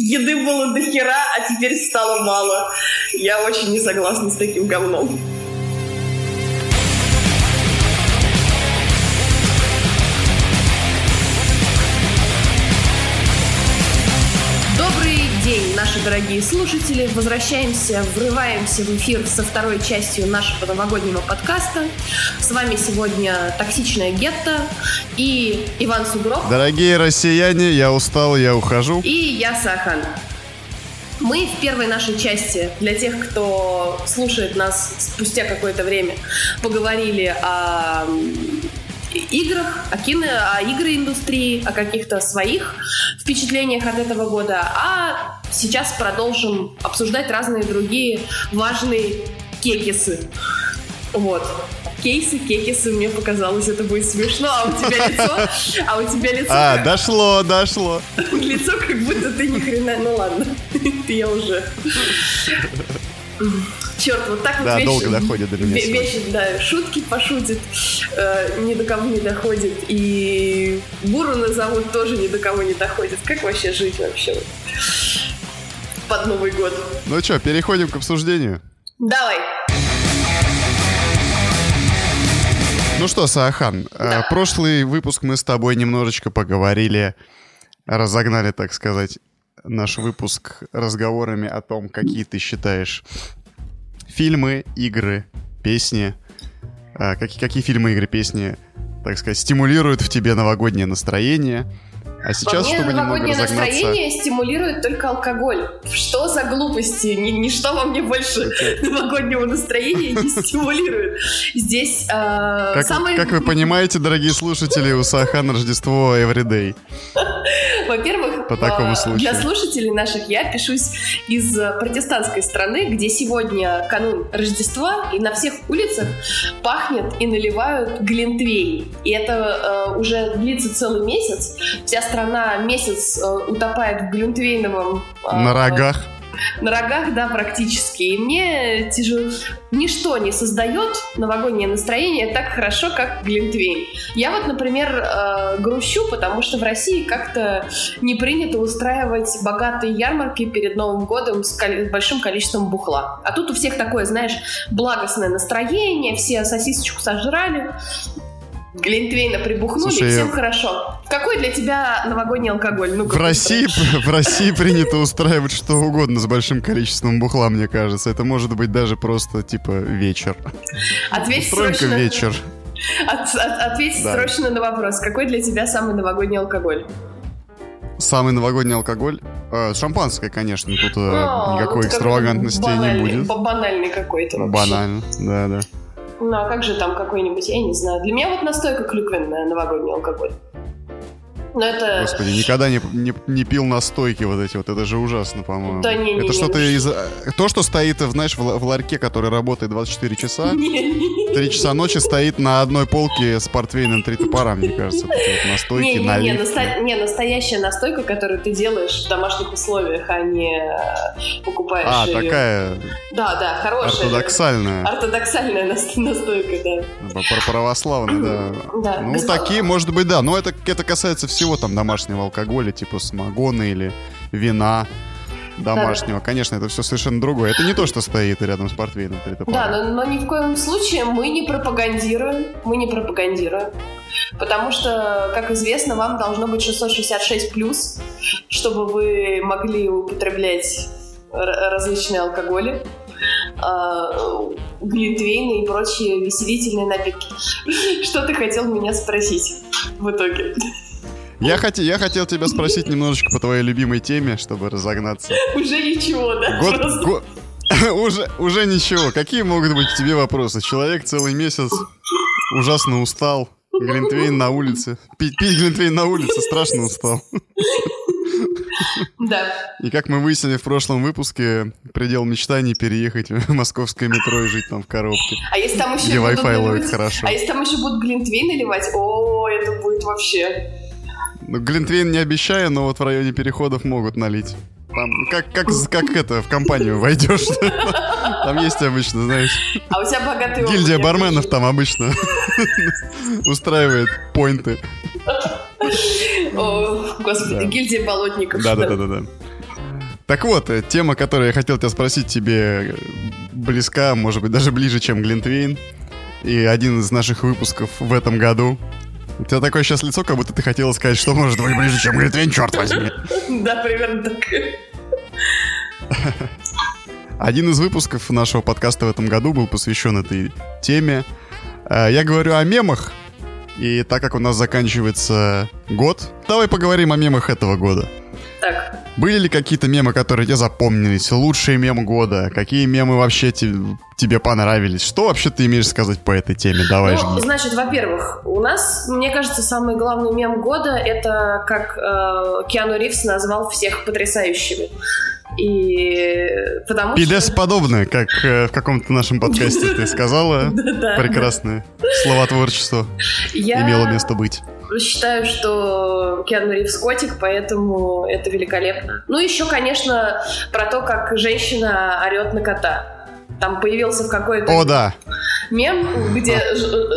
Еды было до хера, а теперь стало мало. Я очень не согласна с таким говном. Наши дорогие слушатели. Возвращаемся, врываемся в эфир со второй частью нашего новогоднего подкаста. С вами сегодня «Токсичная гетто» и Иван Сугроб. Дорогие россияне, я устал, я ухожу. И я Сахан. Мы в первой нашей части, для тех, кто слушает нас спустя какое-то время, поговорили о играх, о кино, о игроиндустрии, о каких-то своих впечатлениях от этого года, а сейчас продолжим обсуждать разные другие важные кекисы. Вот. Кейсы, кекисы, мне показалось, это будет смешно, а у тебя лицо, а у тебя лицо... А, как... дошло, дошло. Лицо, как будто ты ни хрена, ну ладно, ты я уже... Черт, вот так да, вот долго доходит до меня. Вещи, да, шутки пошутит, э, ни до кого не доходит. И Буру назовут тоже ни до кого не доходит. Как вообще жить вообще под Новый год? Ну что, переходим к обсуждению? Давай. Ну что, Саахан, э, да. прошлый выпуск мы с тобой немножечко поговорили, разогнали, так сказать, наш выпуск разговорами о том, какие ты считаешь фильмы, игры, песни, а, какие, какие фильмы, игры, песни, так сказать, стимулируют в тебе новогоднее настроение – а сейчас, По мне, чтобы новогоднее немного разогнаться... настроение стимулирует только алкоголь. Что за глупости? Ни, ничто во мне больше новогоднего настроения не стимулирует. Здесь э, как, самый... Как вы понимаете, дорогие слушатели, у Сахан Рождество everyday. Во-первых, По такому случаю. для слушателей наших я пишусь из протестантской страны, где сегодня канун Рождества, и на всех улицах пахнет и наливают глинтвей. И это э, уже длится целый месяц. Вся страна месяц э, утопает в глюнтвейновом... Э, На рогах. На рогах, да, практически. И мне тяжело... Ничто не создает новогоднее настроение так хорошо, как Глинтвейн. Я вот, например, э, грущу, потому что в России как-то не принято устраивать богатые ярмарки перед Новым годом с, большим количеством бухла. А тут у всех такое, знаешь, благостное настроение, все сосисочку сожрали, Глинтвейна прибухнули, Слушай, всем хорошо. Какой для тебя новогодний алкоголь? Ну, в, России, в России принято устраивать что угодно с большим количеством бухла, мне кажется. Это может быть даже просто, типа, вечер. Ответь Устроим срочно. вечер. От, от, ответь да. срочно на вопрос. Какой для тебя самый новогодний алкоголь? Самый новогодний алкоголь? Э, шампанское, конечно. Тут э, а, никакой экстравагантности не будет. Банальный какой-то вообще. Банально, да, да. Ну, а как же там какой-нибудь, я не знаю. Для меня вот настойка клюквенная, новогодний алкоголь. Но это... Господи, никогда не, не, не пил настойки вот эти вот, это же ужасно, по-моему. Да не, не, Это что-то из... То, что стоит, знаешь, в, в ларьке, который работает 24 часа, три часа ночи стоит на одной полке с портвейном три топора, мне кажется. Вот настойки, не, не, не, насто... не, настоящая настойка, которую ты делаешь в домашних условиях, а не э, покупаешь А, ее. такая... Да, да, хорошая. Ортодоксальная. Ортодоксальная настойка, да. Православная, да. да. Ну, такие, может быть, да. Но это, это касается всего всего там домашнего алкоголя, типа самогона или вина домашнего. Да. Конечно, это все совершенно другое. Это не то, что стоит рядом с портвейном. Да, но, но ни в коем случае мы не пропагандируем. Мы не пропагандируем. Потому что, как известно, вам должно быть 666 плюс, чтобы вы могли употреблять различные алкоголи, э, глинтвейны и прочие веселительные напитки. Что ты хотел меня спросить в итоге? Я, хот... я хотел тебя спросить немножечко по твоей любимой теме, чтобы разогнаться. Уже ничего, да? Год, го... уже, уже ничего. Какие могут быть к тебе вопросы? Человек целый месяц ужасно устал. Глинтвейн на улице. Пить, пить глинтвейн на улице страшно устал. Да. И как мы выяснили в прошлом выпуске, предел мечтаний переехать в московское метро и жить там в коробке. А если там еще где Wi-Fi ловит хорошо. А если там еще будут глинтвейн наливать, о, это будет вообще... Ну, Глинтвейн не обещаю, но вот в районе переходов могут налить. Там, как, как, как это, в компанию войдешь. Там есть обычно, знаешь. А у тебя богатый Гильдия барменов там обычно устраивает поинты. О, господи, гильдия болотников. Да, да, да, да, да. Так вот, э, тема, которую я хотел тебя спросить, тебе близка, может быть, даже ближе, чем Глинтвейн. И один из наших выпусков в этом году. У тебя такое сейчас лицо, как будто ты хотела сказать, что может быть ближе, чем Глинтвейн, черт возьми. Да, примерно так. Один из выпусков нашего подкаста в этом году был посвящен этой теме. Э, я говорю о мемах, и так как у нас заканчивается год, давай поговорим о мемах этого года. Так. Были ли какие-то мемы, которые тебе запомнились? Лучшие мемы года? Какие мемы вообще те, тебе понравились? Что вообще ты имеешь сказать по этой теме? Давай ну, жги. Значит, во-первых, у нас, мне кажется, самый главный мем года это как э, Киану Ривз назвал всех потрясающими. И потому Пидес-подобное, как э, в каком-то нашем подкасте ты сказала. Прекрасное словотворчество имело место быть считаю, что Киану Ривз котик, поэтому это великолепно. Ну, еще, конечно, про то, как женщина орет на кота. Там появился какой-то... О, да мем, где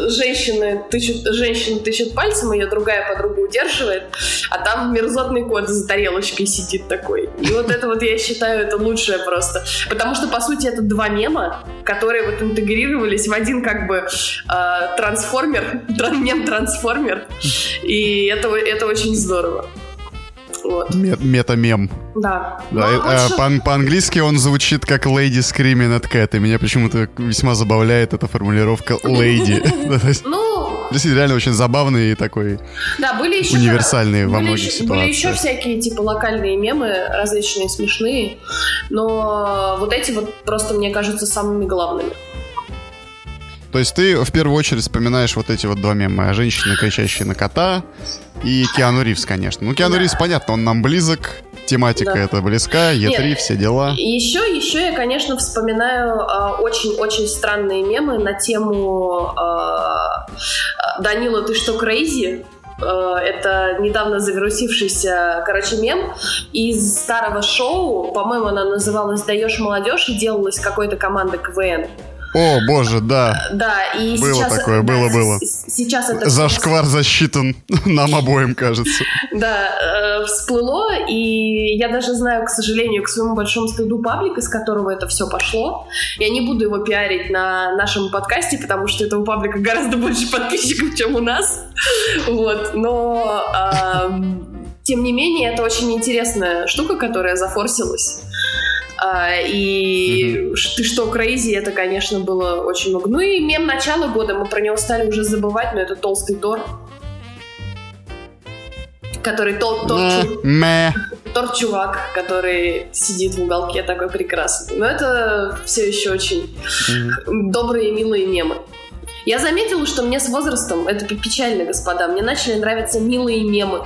женщины тычут, женщина тычет пальцем, ее другая подруга удерживает, а там мерзотный кот за тарелочкой сидит такой. И вот это вот я считаю, это лучшее просто. Потому что, по сути, это два мема, которые вот интегрировались в один как бы э, трансформер, мем-трансформер. И это, это очень здорово. Вот. Мета-мем. Да. да ну, а, лучше... по- по-английски он звучит как Lady Screaming at Cat, и меня почему-то весьма забавляет эта формулировка Lady. Ну... Действительно, реально очень забавный и такой да, были еще, универсальный во многих еще, ситуациях. Были еще всякие, типа, локальные мемы, различные, смешные, но вот эти вот просто, мне кажется, самыми главными. То есть ты в первую очередь вспоминаешь вот эти вот два мема. Женщина, кричащая на кота, и Киану Ривз, конечно. Ну, Киану да. Ривз, понятно, он нам близок, тематика да. это близка, E3, все дела. Еще, еще я, конечно, вспоминаю а, очень-очень э, странные мемы на тему э, «Данила, ты что, crazy?» это недавно завирусившийся, короче, мем из старого шоу, по-моему, она называлась «Даешь молодежь» и делалась какой-то командой КВН. О, боже, да. Да, и было сейчас... такое, было, да, было. Сейчас это... Зашквар засчитан нам обоим, кажется. Да, э, всплыло, и я даже знаю, к сожалению, к своему большому стыду паблик, из которого это все пошло. Я не буду его пиарить на нашем подкасте, потому что этого паблика гораздо больше подписчиков, чем у нас. Вот, но... Э, тем не менее, это очень интересная штука, которая зафорсилась. А, и mm-hmm. ты что, Крейзи, это, конечно, было очень много. Ну и мем начала года, мы про него стали уже забывать, но это толстый Тор. Который тот, тот, чу... тот чувак, который сидит в уголке такой прекрасный. Но это все еще очень mm-hmm. добрые, милые мемы. Я заметила, что мне с возрастом, это печально, господа, мне начали нравиться милые мемы.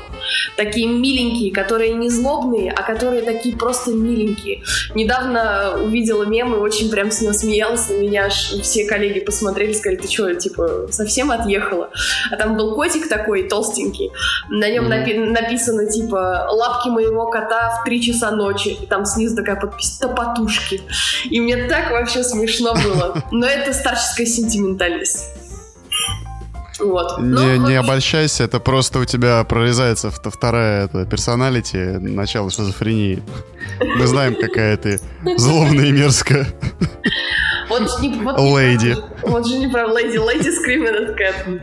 Такие миленькие, которые не злобные, а которые такие просто миленькие. Недавно увидела мемы, очень прям с него смеялась, на меня аж все коллеги посмотрели, сказали, ты что, типа, совсем отъехала? А там был котик такой, толстенький, на нем напи- написано, типа, лапки моего кота в три часа ночи, и там снизу такая подпись, топотушки. И мне так вообще смешно было. Но это старческая сентиментальность. Вот. Не, Но, не обольщайся, это просто у тебя прорезается вторая это, персоналити, начало шизофрении. Мы знаем, какая ты злобная и мерзкая. Вот, не, вот, лейди. Вот же не про лейди, лейди скримит cat.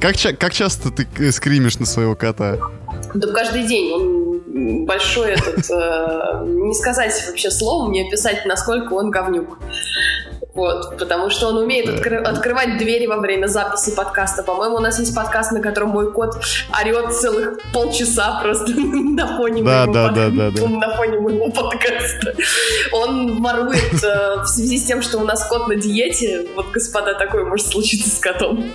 Как, как часто ты скримишь на своего кота? Да каждый день. Он большой этот... Э, не сказать вообще словом, не описать, насколько он говнюк. Вот, потому что он умеет откры- открывать двери во время записи подкаста. По-моему, у нас есть подкаст, на котором мой кот орет целых полчаса просто на фоне, да, моего, да, под... да, да, да. на фоне моего подкаста. Он ворует э, в связи с тем, что у нас кот на диете. Вот, господа, такое может случиться с котом.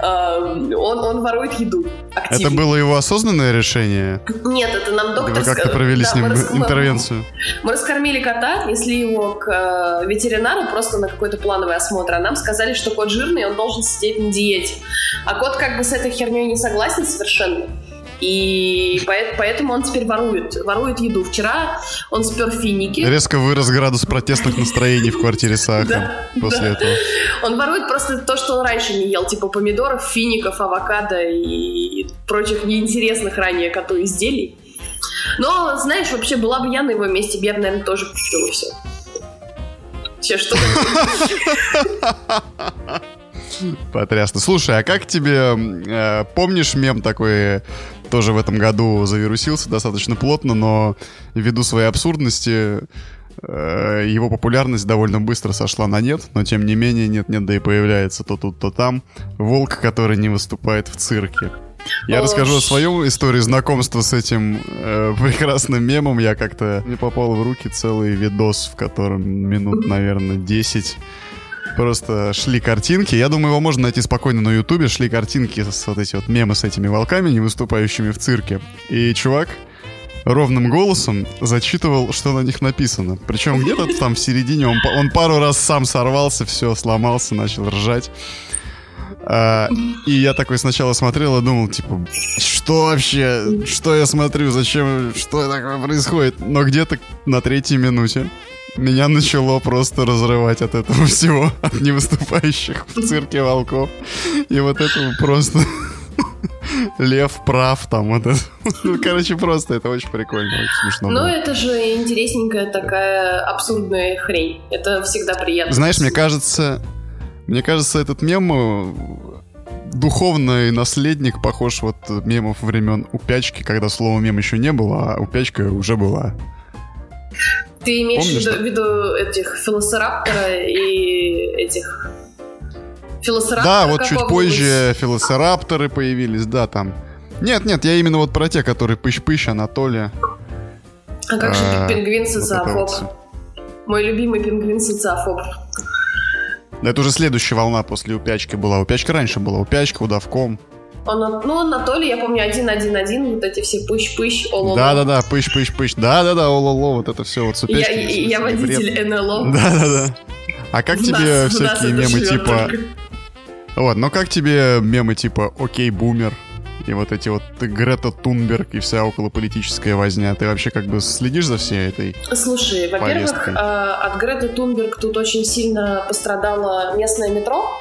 Э, он, он ворует еду активно. Это было его осознанное решение? Нет, это нам доктор... Вы как-то провели да, с ним рас... интервенцию? Мы раскормили кота, несли его к э, ветеринару просто на какой-то плановый осмотр, а нам сказали, что кот жирный, он должен сидеть на диете. А кот как бы с этой херней не согласен совершенно. И поэтому он теперь ворует. Ворует еду. Вчера он спер финики. Резко вырос градус протестных настроений в квартире Саха после этого. Он ворует просто то, что он раньше не ел. Типа помидоров, фиников, авокадо и прочих неинтересных ранее коту изделий. Но, знаешь, вообще была бы я на его месте, я бы, наверное, тоже пустила все. Че, что Потрясно. Слушай, а как тебе, э, помнишь мем такой, тоже в этом году завирусился достаточно плотно, но ввиду своей абсурдности э, его популярность довольно быстро сошла на нет, но тем не менее нет-нет, да и появляется то тут, то там волк, который не выступает в цирке. Я расскажу о своем истории знакомства с этим э, прекрасным мемом. Я как-то не попал в руки целый видос, в котором минут, наверное, 10 просто шли картинки. Я думаю, его можно найти спокойно на Ютубе. Шли картинки с вот эти вот мемы с этими волками, не выступающими в цирке. И чувак ровным голосом зачитывал, что на них написано. Причем где-то там в середине он, он пару раз сам сорвался, все, сломался, начал ржать. А, и я такой сначала смотрел и думал, типа, что вообще, что я смотрю, зачем, что такое происходит? Но где-то на третьей минуте меня начало просто разрывать от этого всего, от невыступающих в цирке волков. И вот это просто... Лев прав там, вот это. Ну, короче, просто это очень прикольно, очень смешно. Ну, это же интересненькая такая абсурдная хрень. Это всегда приятно. Знаешь, мне кажется, мне кажется, этот мем э, духовный наследник похож вот мемов времен Упячки, когда слова мем еще не было, а Упячка уже была. Ты имеешь Помнишь, в виду, виду этих филосераптора и этих Да, вот чуть позже филосерапторы появились, да, там. Нет, нет, я именно вот про те, которые пыщ-пыщ, Анатолия. А как же а, пингвин социофоб? Мой любимый пингвин социофоб. Это уже следующая волна после упячки была. Упячка раньше была, упячка, удавком. Он, ну, Анатолий, я помню, один-один-один, вот эти все пыщ-пыщ, ололо. Да-да-да, пыщ-пыщ-пыщ, да-да-да, ололо, вот это все, вот с Я, я водитель бред. НЛО. Да-да-да. А как тебе нас, всякие мемы типа... Только. Вот, ну как тебе мемы типа «Окей, бумер», и вот эти вот Грета Тунберг и вся околополитическая возня. Ты вообще как бы следишь за всей этой Слушай, во-первых, а, от Греты Тунберг тут очень сильно пострадало местное метро,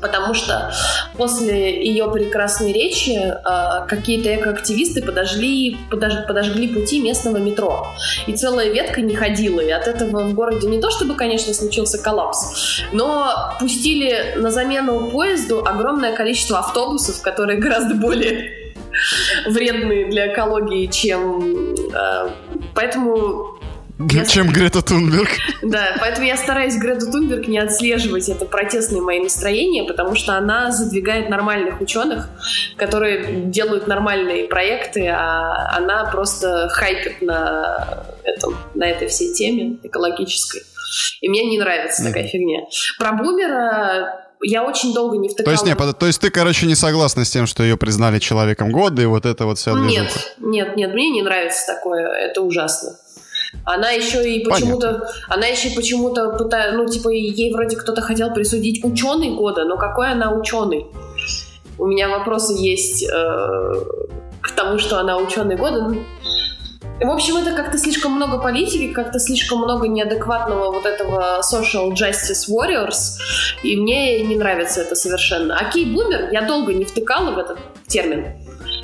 потому что после ее прекрасной речи э, какие-то экоактивисты подожгли, подож, подожгли пути местного метро. И целая ветка не ходила. И от этого в городе не то чтобы, конечно, случился коллапс, но пустили на замену поезду огромное количество автобусов, которые гораздо более вредные для экологии, чем... Э, поэтому я... Чем Грета Тунберг. Да, поэтому я стараюсь Грету Тунберг не отслеживать это протестные мои настроения, потому что она задвигает нормальных ученых, которые делают нормальные проекты, а она просто хайпит на, этом, на этой всей теме экологической. И мне не нравится такая фигня. Про бумера я очень долго не втыкала. То есть, нет, то есть ты, короче, не согласна с тем, что ее признали человеком года, и вот это вот все Нет, нет, нет, мне не нравится такое, это ужасно. Она еще и почему-то, она еще почему-то пытается, ну типа ей вроде кто-то хотел присудить ученый года, но какой она ученый? У меня вопросы есть э, к тому, что она ученый года. Ну, в общем, это как-то слишком много политики, как-то слишком много неадекватного вот этого social justice warriors, и мне не нравится это совершенно. А кей-бумер я долго не втыкала в этот термин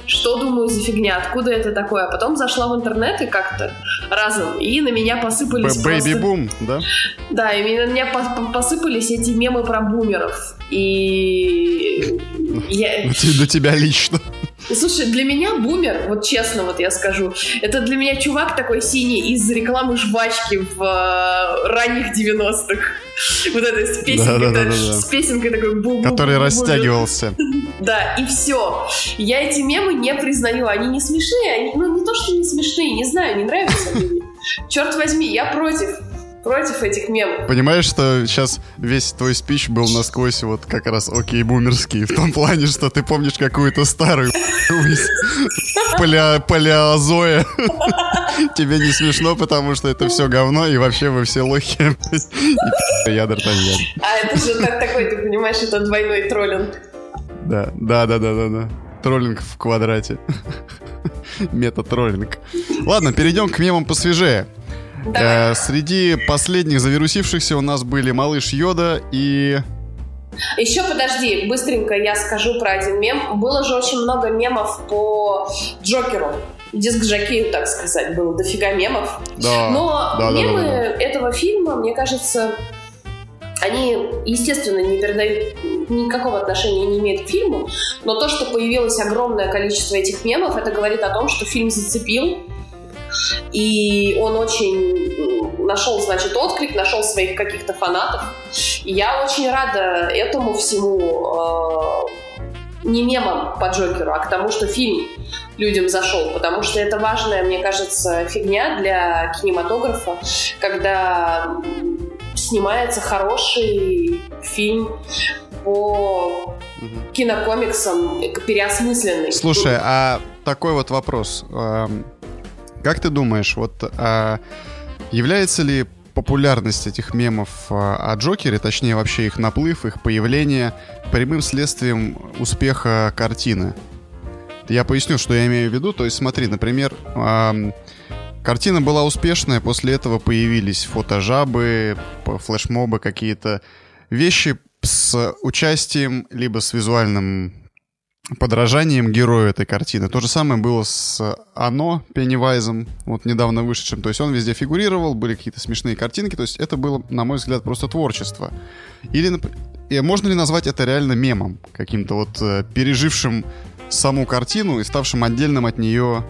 что думаю за фигня, откуда это такое. А потом зашла в интернет и как-то разом, и на меня посыпались Бэйби-бум, да? Да, и на меня посыпались эти мемы про бумеров. И... Я... До тебя лично. Слушай, для меня бумер, вот честно вот я скажу, это для меня чувак такой синий из рекламы жвачки в э, ранних 90-х. Вот это с песенкой, да, да, да, с песенкой такой бум Который растягивался. Да, и все. Я эти мемы не признаю. Они не смешные, они, ну не то, что не смешные, не знаю, не нравятся мне. Черт возьми, я против против этих мемов. Понимаешь, что сейчас весь твой спич был насквозь вот как раз окей бумерский, в том плане, что ты помнишь какую-то старую палеозоя. Тебе не смешно, потому что это все говно, и вообще вы все лохи. Я Д'Артаньян. А это же так такой, ты понимаешь, это двойной троллинг. Да, да, да, да, да, да. Троллинг в квадрате. Мета-троллинг. Ладно, перейдем к мемам посвежее. Э, среди последних завирусившихся у нас были Малыш Йода и... Еще подожди, быстренько я скажу про один мем. Было же очень много мемов по Джокеру. диск Жакею, так сказать, было дофига мемов. Да. Но да, мемы да, да, да. этого фильма, мне кажется, они, естественно, не передают никакого отношения не имеют к фильму, но то, что появилось огромное количество этих мемов, это говорит о том, что фильм зацепил, и он очень нашел, значит, отклик, нашел своих каких-то фанатов. И я очень рада этому всему э, не мемом по Джокеру, а к тому, что фильм людям зашел, потому что это важная, мне кажется, фигня для кинематографа, когда снимается хороший фильм по кинокомиксам переосмысленный. Слушай, а такой вот вопрос. Как ты думаешь, вот а, является ли популярность этих мемов а, о Джокере, точнее вообще их наплыв, их появление, прямым следствием успеха картины? Я поясню, что я имею в виду. То есть смотри, например, картина была успешная, после этого появились фотожабы, флешмобы какие-то, вещи с участием, либо с визуальным подражанием герою этой картины. То же самое было с Оно, Пеннивайзом, вот недавно вышедшим. То есть он везде фигурировал, были какие-то смешные картинки. То есть это было, на мой взгляд, просто творчество. Или и можно ли назвать это реально мемом, каким-то вот э, пережившим саму картину и ставшим отдельным от нее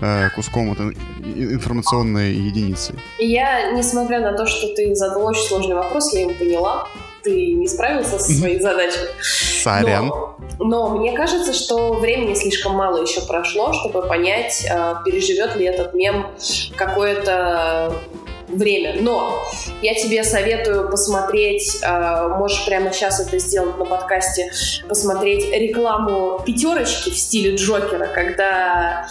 э, куском вот, информационной единицы? Я, несмотря на то, что ты задал очень сложный вопрос, я его поняла ты не справился со своей задачей. Сорян. Но, но мне кажется, что времени слишком мало еще прошло, чтобы понять, а, переживет ли этот мем какое-то время. Но я тебе советую посмотреть, э, можешь прямо сейчас это сделать на подкасте, посмотреть рекламу пятерочки в стиле Джокера, когда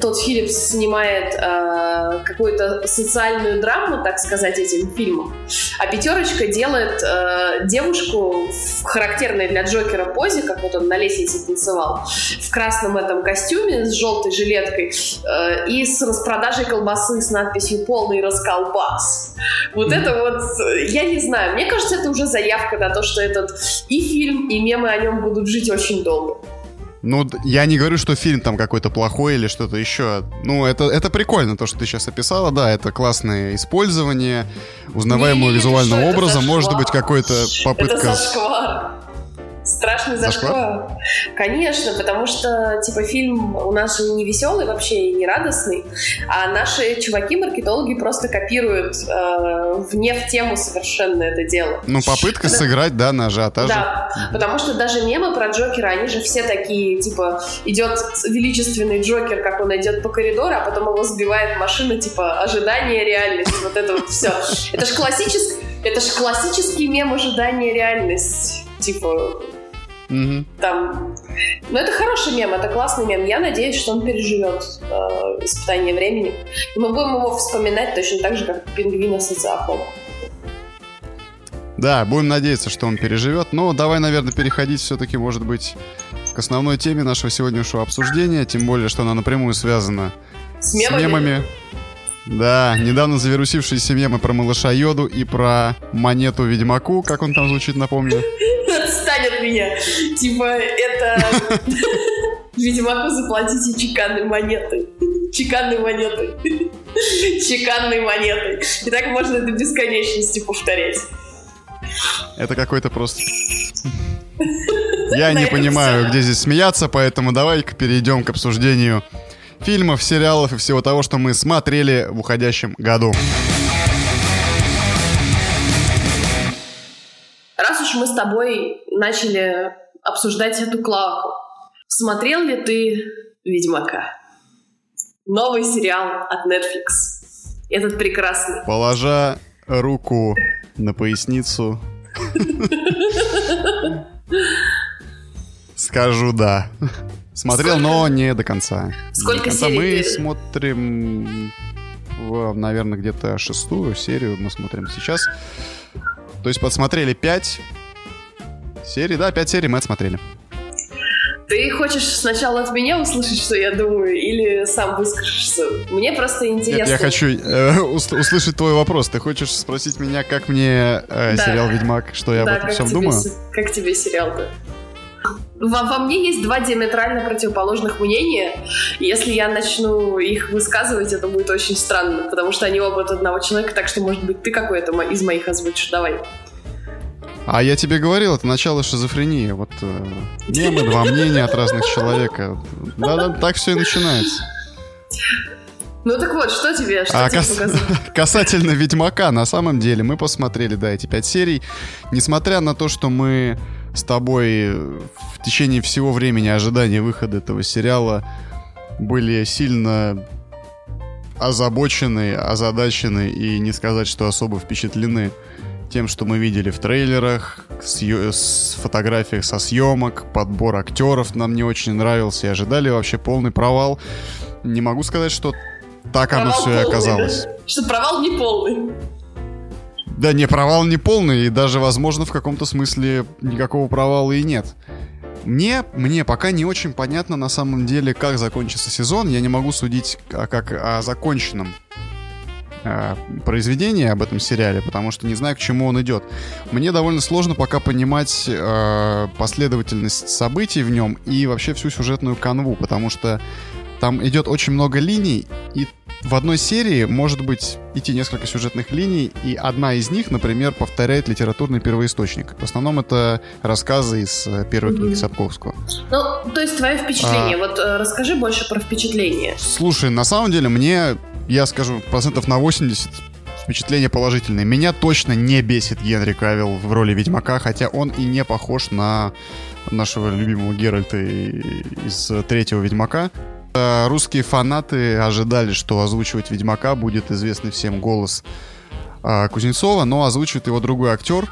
тот Филлипс снимает э, какую-то социальную драму, так сказать, этим фильмом, а пятерочка делает э, девушку в характерной для Джокера позе, как вот он на лестнице танцевал, в красном этом костюме с желтой жилеткой и с распродажей колбасы с надписью «Полный расколбас» класс. Вот это вот, я не знаю, мне кажется, это уже заявка на то, что этот и фильм, и мемы о нем будут жить очень долго. Ну, я не говорю, что фильм там какой-то плохой или что-то еще. Ну, это, это прикольно, то, что ты сейчас описала, да, это классное использование узнаваемого не, визуального образа, может быть, какой-то попытка... Это зашквар. Страшный зашквар. Конечно, потому что, типа, фильм у нас же не веселый вообще и не радостный, а наши чуваки-маркетологи просто копируют э, вне в тему совершенно это дело. Ну, попытка да. сыграть, да, на ажиотаже. Да, потому что даже мемы про Джокера, они же все такие, типа, идет величественный Джокер, как он идет по коридору, а потом его сбивает машина, типа, ожидание, реальность, вот это вот все. Это же классический, это же классический мем ожидание, реальность. Типа, Угу. Там... Но это хороший мем, это классный мем. Я надеюсь, что он переживет э, испытание времени. И мы будем его вспоминать точно так же, как пингвина социофоб. Да, будем надеяться, что он переживет. Но давай, наверное, переходить все-таки, может быть, к основной теме нашего сегодняшнего обсуждения. Тем более, что она напрямую связана с мемами. С мемами. Да, недавно завирусившиеся мемы про малыша Йоду и про монету Ведьмаку, как он там звучит, напомню. От меня. Типа, это... Ведьмаку заплатите чеканной монетой. Чеканной монетой. Чеканной монетой. И так можно до бесконечности повторять. Это какой-то просто... Я не понимаю, где здесь смеяться, поэтому давай-ка перейдем к обсуждению фильмов, сериалов и всего того, что мы смотрели в уходящем году. Раз уж мы с тобой начали обсуждать эту клаку, смотрел ли ты «Ведьмака»? Новый сериал от Netflix. Этот прекрасный. Положа руку на поясницу, скажу да. Смотрел, Сколько? но не до конца. Сколько до конца серий? Мы ты... смотрим, наверное, где-то шестую серию мы смотрим сейчас. То есть подсмотрели пять серий, да, пять серий мы отсмотрели. Ты хочешь сначала от меня услышать, что я думаю, или сам выскажешься? Мне просто интересно. Нет, я хочу э, услышать твой вопрос. Ты хочешь спросить меня, как мне э, да. сериал «Ведьмак», что я да, об этом всем тебе, думаю? Как тебе сериал-то? Во, во мне есть два диаметрально противоположных мнения. Если я начну их высказывать, это будет очень странно, потому что они оба от одного человека, так что, может быть, ты какой-то из моих озвучишь. Давай. А я тебе говорил, это начало шизофрении. Вот э, мемы, два мнения от разных человека. Да-да, так все и начинается. Ну так вот, что тебе, что а тебе кас... Касательно Ведьмака, на самом деле, мы посмотрели, да, эти пять серий. Несмотря на то, что мы с тобой в течение всего времени ожидания выхода этого сериала были сильно озабочены, озадачены и не сказать, что особо впечатлены тем, что мы видели в трейлерах, с, с фотографиях со съемок, подбор актеров нам не очень нравился и ожидали вообще полный провал. Не могу сказать, что так провал оно все полный, и оказалось. Да? Что провал не полный. Да, не, провал не полный, и даже, возможно, в каком-то смысле никакого провала и нет. Мне, мне пока не очень понятно на самом деле, как закончится сезон. Я не могу судить а, как о законченном э, произведении об этом сериале, потому что не знаю, к чему он идет. Мне довольно сложно пока понимать э, последовательность событий в нем и вообще всю сюжетную канву, потому что там идет очень много линий, и в одной серии может быть идти несколько сюжетных линий, и одна из них, например, повторяет литературный первоисточник. В основном это рассказы из э, первой книги Сапковского. Ну, то есть твое впечатление. А... Вот э, расскажи больше про впечатление. Слушай, на самом деле мне, я скажу, процентов на 80 впечатление положительное. Меня точно не бесит Генри Кавилл в роли Ведьмака, хотя он и не похож на нашего любимого Геральта из третьего Ведьмака. Э, русские фанаты ожидали, что озвучивать Ведьмака будет известный всем голос э, Кузнецова, но озвучивает его другой актер.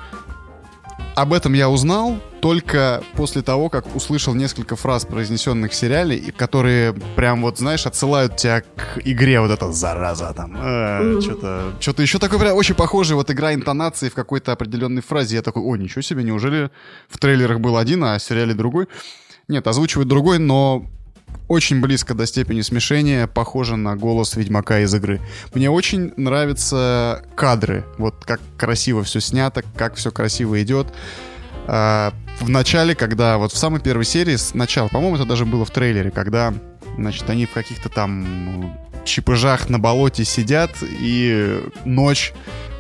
Об этом я узнал только после того, как услышал несколько фраз, произнесенных в сериале, и которые прям вот, знаешь, отсылают тебя к игре вот эта зараза там. Э, что-то, что-то еще такое прям очень похожее, вот игра интонации в какой-то определенной фразе. Я такой, о, ничего себе, неужели в трейлерах был один, а в сериале другой? Нет, озвучивает другой, но очень близко до степени смешения, похоже на голос Ведьмака из игры. Мне очень нравятся кадры, вот как красиво все снято, как все красиво идет. А, в начале, когда вот в самой первой серии, сначала, по-моему, это даже было в трейлере, когда, значит, они в каких-то там чипыжах на болоте сидят, и ночь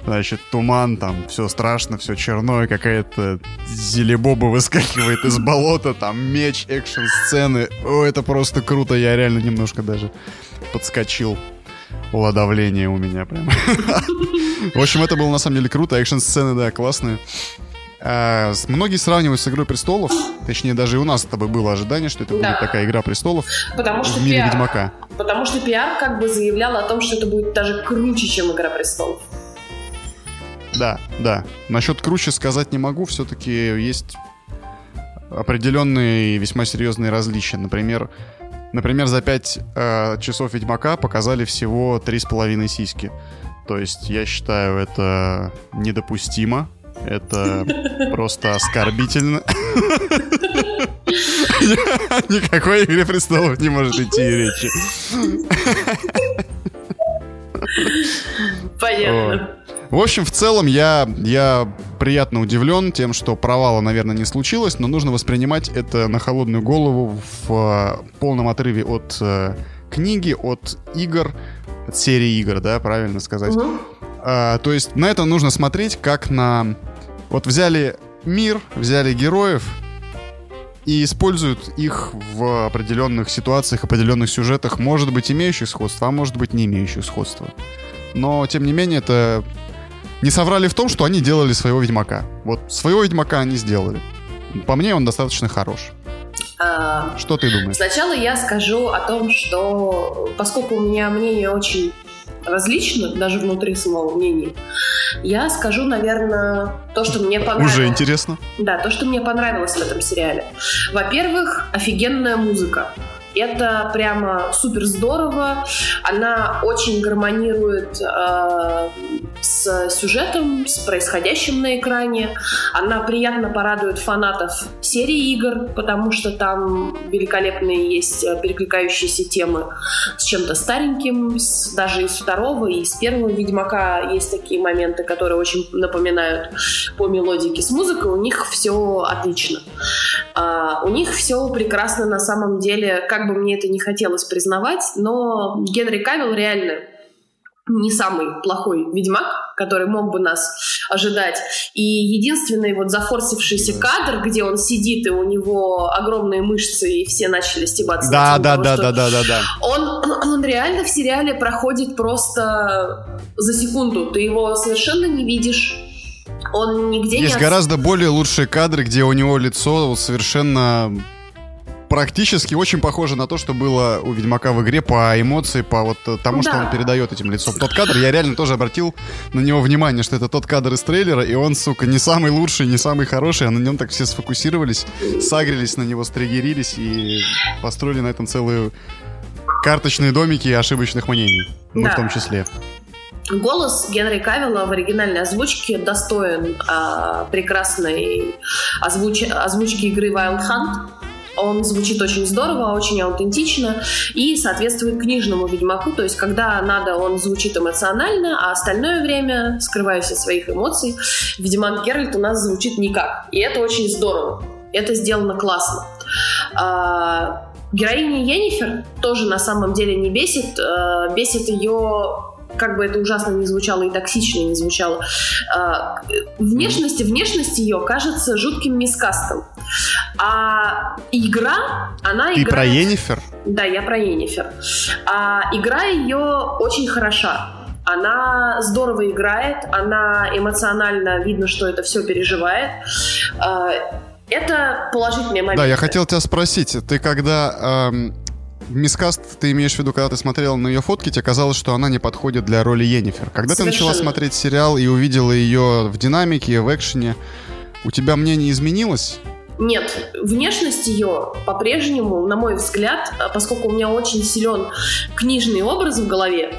Значит, туман, там все страшно, все черное, какая-то зелебоба выскакивает из болота, там меч, экшн-сцены. О, это просто круто, я реально немножко даже подскочил. Ладовление у меня прям. В общем, это было на самом деле круто. Экшн-сцены, да, классные. А, многие сравнивают с Игрой престолов. Точнее, даже и у нас с тобой было ожидание, что это да. будет такая Игра престолов потому что в мире пиар, Ведьмака. Потому что пиар как бы заявлял о том, что это будет даже круче, чем Игра престолов. Да, да. Насчет круче сказать не могу, все-таки есть определенные весьма серьезные различия. Например, например за 5 э, часов Ведьмака показали всего 3,5 сиськи. То есть я считаю это недопустимо. Это просто оскорбительно. Никакой Игре Престолов не может идти речи. Понятно. В общем, в целом я, я приятно удивлен тем, что провала, наверное, не случилось, но нужно воспринимать это на холодную голову в э, полном отрыве от э, книги, от игр, от серии игр, да, правильно сказать. Угу. А, то есть на это нужно смотреть как на... Вот взяли мир, взяли героев и используют их в определенных ситуациях, определенных сюжетах, может быть, имеющих сходство, а может быть, не имеющих сходства. Но, тем не менее, это не соврали в том, что они делали своего Ведьмака. Вот своего Ведьмака они сделали. По мне он достаточно хорош. А, что ты думаешь? Сначала я скажу о том, что поскольку у меня мнение очень различно, даже внутри самого мнения, я скажу, наверное, то, что мне понравилось. Уже интересно. Да, то, что мне понравилось в этом сериале. Во-первых, офигенная музыка. Это прямо супер здорово. Она очень гармонирует э, с сюжетом, с происходящим на экране. Она приятно порадует фанатов серии игр, потому что там великолепные есть э, перекликающиеся темы с чем-то стареньким, с, даже из второго и из первого Ведьмака есть такие моменты, которые очень напоминают по мелодике с музыкой. У них все отлично. А, у них все прекрасно на самом деле, как бы мне это не хотелось признавать, но Генри Кавилл реально не самый плохой ведьмак, который мог бы нас ожидать. И единственный вот зафорсившийся кадр, где он сидит, и у него огромные мышцы, и все начали стебаться. Да, да, да, да, да, да, да. Он, он реально в сериале проходит просто за секунду. Ты его совершенно не видишь. Он нигде Есть не... гораздо более лучшие кадры, где у него лицо совершенно практически очень похоже на то, что было у Ведьмака в игре по эмоции, по вот тому, да. что он передает этим лицом. Тот кадр, я реально тоже обратил на него внимание, что это тот кадр из трейлера, и он, сука, не самый лучший, не самый хороший, а на нем так все сфокусировались, сагрились на него, стригерились и построили на этом целую карточные домики ошибочных мнений. Ну, да. в том числе. Голос Генри Кавилла в оригинальной озвучке достоин э, прекрасной озвуч... озвучки игры Wild Hunt. Он звучит очень здорово, очень аутентично и соответствует книжному Ведьмаку. То есть, когда надо, он звучит эмоционально, а остальное время, скрываясь от своих эмоций, Ведьмак Геральт у нас звучит никак. И это очень здорово. Это сделано классно. А, героиня Енифер тоже на самом деле не бесит. А, бесит ее как бы это ужасно не звучало и токсично не звучало, а, внешность, внешность ее кажется жутким мискастом. А игра, она Ты играет... про Енифер? Да, я про Енифер. А игра ее очень хороша. Она здорово играет, она эмоционально видно, что это все переживает. А, это положительный момент. Да, я хотел тебя спросить, ты когда эм, Мискаст ты имеешь в виду, когда ты смотрел на ее фотки, тебе казалось, что она не подходит для роли Енифер. Когда Совершенно. ты начала смотреть сериал и увидела ее в динамике, в экшене, у тебя мнение изменилось? Нет, внешность ее по-прежнему, на мой взгляд, а, поскольку у меня очень силен книжный образ в голове,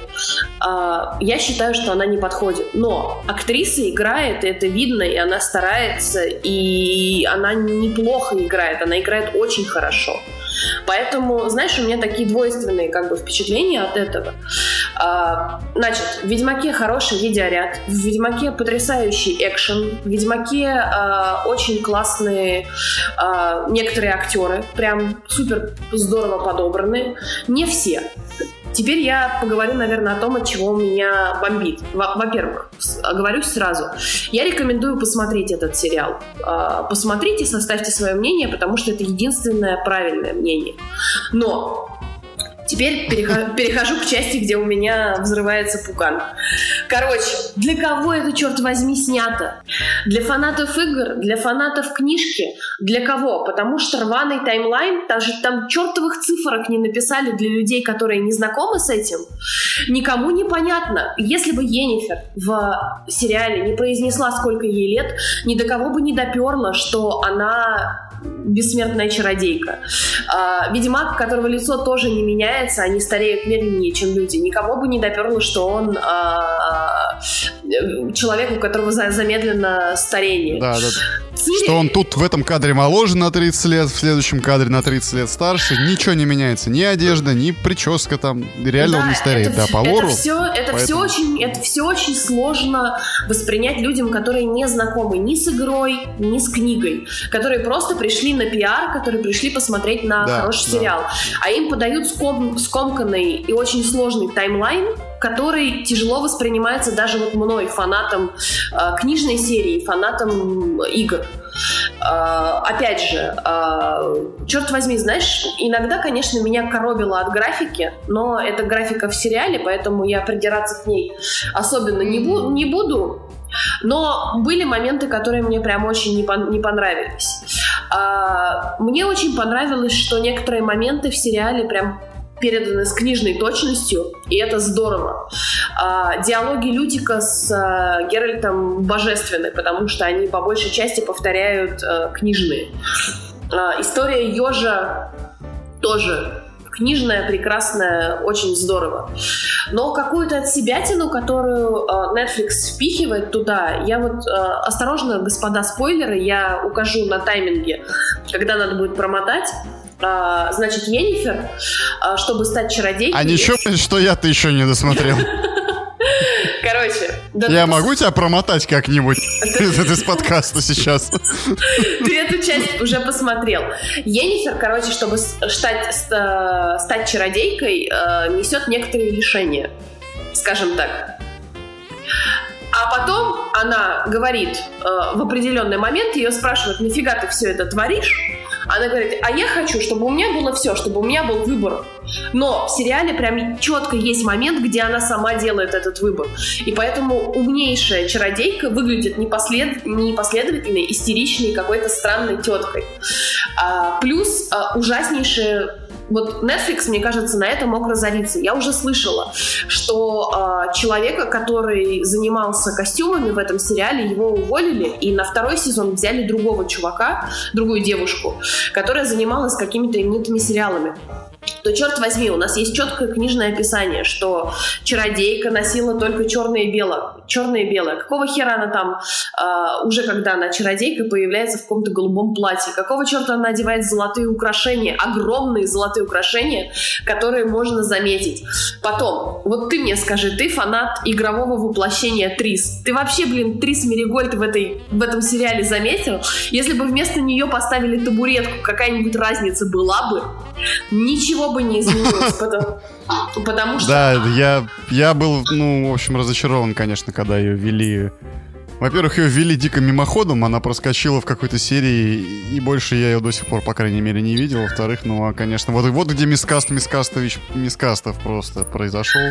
а, я считаю, что она не подходит. Но актриса играет, и это видно, и она старается, и она неплохо играет, она играет очень хорошо. Поэтому, знаешь, у меня такие двойственные как бы впечатления от этого. А, значит, в Ведьмаке хороший видеоряд, в Ведьмаке потрясающий экшен, в Ведьмаке а, очень классные а, некоторые актеры, прям супер здорово подобраны. Не все. Теперь я поговорю, наверное, о том, от чего меня бомбит. Во-первых, говорю сразу, я рекомендую посмотреть этот сериал. А, посмотрите, составьте свое мнение, потому что это единственное правильное мнение. Но Теперь перехожу к части, где у меня взрывается пукан. Короче, для кого это, черт возьми, снято? Для фанатов игр, для фанатов книжки, для кого? Потому что рваный таймлайн, даже там чертовых цифрок не написали для людей, которые не знакомы с этим. Никому не понятно. Если бы Енифер в сериале не произнесла, сколько ей лет, ни до кого бы не доперла, что она бессмертная чародейка. А, ведьмак, которого лицо тоже не меняется, они стареют медленнее, чем люди. Никому бы не доперло, что он а, человек, у которого замедлено старение. Да, да. Цири... Что он тут в этом кадре моложе на 30 лет, в следующем кадре на 30 лет старше. Ничего не меняется. Ни одежда, ни прическа там. Реально да, он не стареет. Это, да, по лору. Это все, это, поэтому... все очень, это все очень сложно воспринять людям, которые не знакомы ни с игрой, ни с книгой. Которые просто пришли на пиар, которые пришли посмотреть на да, хороший да. сериал. А им подают ском, скомканный и очень сложный таймлайн, который тяжело воспринимается даже вот мной, фанатом э, книжной серии, фанатом игр. Э, опять же, э, черт возьми, знаешь, иногда, конечно, меня коробило от графики, но это графика в сериале, поэтому я придираться к ней особенно не, бу- не буду. Но были моменты, которые мне прям очень не, пон- не понравились. А, мне очень понравилось, что некоторые моменты в сериале прям переданы с книжной точностью, и это здорово. А, диалоги Лютика с а, Геральтом божественны, потому что они по большей части повторяют а, книжные. История Ёжа тоже книжная, прекрасная, очень здорово. Но какую-то от себятину, которую Netflix впихивает туда, я вот осторожно, господа спойлеры, я укажу на тайминге, когда надо будет промотать. А, значит, Енифер, а, чтобы стать чародейкой... А ничего, что я-то еще не досмотрел. Короче. Да Я ты... могу тебя промотать как-нибудь из подкаста сейчас? Ты эту часть уже посмотрел. Енифер, короче, чтобы стать, стать чародейкой, э, несет некоторые лишения. Скажем так. А потом она говорит э, в определенный момент, ее спрашивают, нафига ты все это творишь? Она говорит, а я хочу, чтобы у меня было все, чтобы у меня был выбор. Но в сериале прям четко есть момент, где она сама делает этот выбор. И поэтому умнейшая чародейка выглядит непослед... непоследовательной, истеричной, какой-то странной теткой. А, плюс а, ужаснейшая вот Netflix, мне кажется, на это мог разориться. Я уже слышала, что э, человека, который занимался костюмами в этом сериале, его уволили, и на второй сезон взяли другого чувака, другую девушку, которая занималась какими-то именитыми сериалами то черт возьми, у нас есть четкое книжное описание, что чародейка носила только черное и белое. Черное и белое. Какого хера она там, э, уже когда она чародейка, появляется в каком-то голубом платье? Какого черта она одевает золотые украшения, огромные золотые украшения, которые можно заметить? Потом, вот ты мне скажи, ты фанат игрового воплощения Трис. Ты вообще, блин, Трис Меригольд в, этой, в этом сериале заметил? Если бы вместо нее поставили табуретку, какая-нибудь разница была бы? Ничего бы не изменилось, потому, что... Да, я, я был, ну, в общем, разочарован, конечно, когда ее ввели во-первых, ее ввели дико мимоходом, она проскочила в какой-то серии, и больше я ее до сих пор, по крайней мере, не видел. Во-вторых, ну, а, конечно, вот, вот где Мискаст Мискастович Мискастов просто произошел.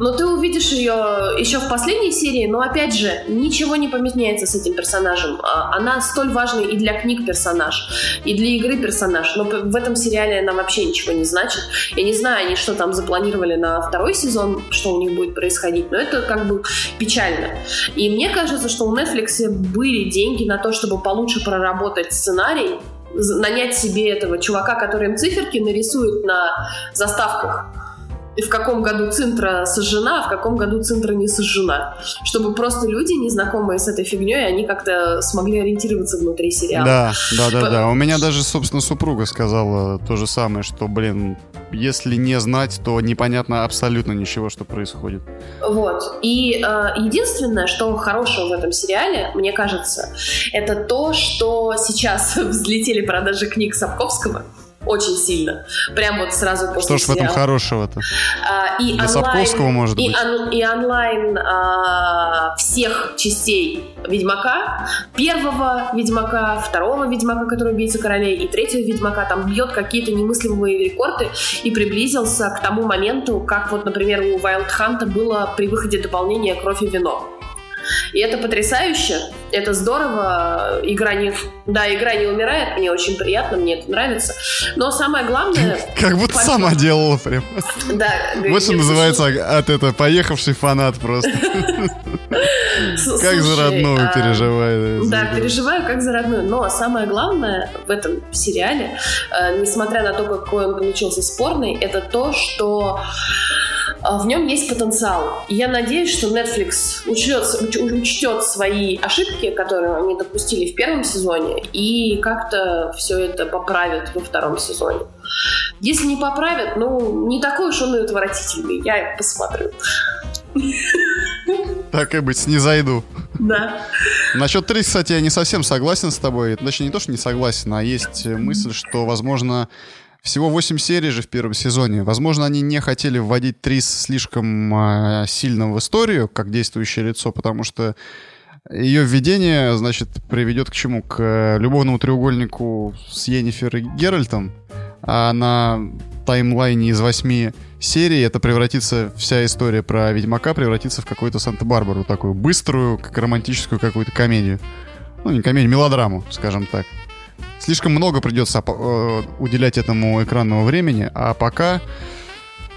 Но ты увидишь ее еще в последней серии, но, опять же, ничего не поменяется с этим персонажем. А, она столь важный и для книг персонаж, и для игры персонаж, но в этом сериале она вообще ничего не значит. Я не знаю, они что там запланировали на второй сезон, что у них будет происходить, но это как бы печально. И мне кажется, что у Netflix были деньги на то, чтобы получше проработать сценарий, нанять себе этого чувака, который им циферки нарисует на заставках и в каком году Цинтра сожжена, а в каком году Цинтра не сожжена. Чтобы просто люди, незнакомые с этой фигней, они как-то смогли ориентироваться внутри сериала. Да, да, да, да. У меня даже, собственно, супруга сказала то же самое, что, блин, если не знать, то непонятно абсолютно ничего, что происходит. Вот. И э, единственное, что хорошего в этом сериале, мне кажется, это то, что сейчас взлетели продажи книг Сапковского очень сильно. Прям вот сразу после Что ж в этом хорошего-то? А, и Для онлайн, Сапковского, может и, быть. Он, и онлайн а, всех частей Ведьмака. Первого Ведьмака, второго Ведьмака, который убийца королей, и третьего Ведьмака. Там бьет какие-то немыслимые рекорды и приблизился к тому моменту, как вот, например, у Wild Hunt было при выходе дополнения «Кровь и вино». И это потрясающе, это здорово. Игра не... Да, игра не умирает, мне очень приятно, мне это нравится. Но самое главное... Как будто сама делала прям. Да. Вот что называется от это поехавший фанат просто. Как за родную а, переживаю. Да, переживаю как за родную. Но самое главное в этом сериале, э, несмотря на то, какой он получился спорный, это то, что а, в нем есть потенциал. И я надеюсь, что Netflix учтет, учтет свои ошибки, которые они допустили в первом сезоне, и как-то все это поправит во втором сезоне. Если не поправят, ну, не такой уж он и отвратительный. Я посмотрю. Так и быть, не зайду. Да. Насчет 3, кстати, я не совсем согласен с тобой. Точнее, не то, что не согласен, а есть мысль, что, возможно, всего 8 серий же в первом сезоне. Возможно, они не хотели вводить Трис слишком э, сильно в историю, как действующее лицо, потому что ее введение, значит, приведет к чему? К э, любовному треугольнику с Йеннифер и Геральтом. А на таймлайне из восьми серий это превратится, вся история про Ведьмака превратится в какую-то Санта-Барбару, такую быструю, как романтическую какую-то комедию. Ну, не комедию, мелодраму, скажем так. Слишком много придется э, уделять этому экранного времени, а пока,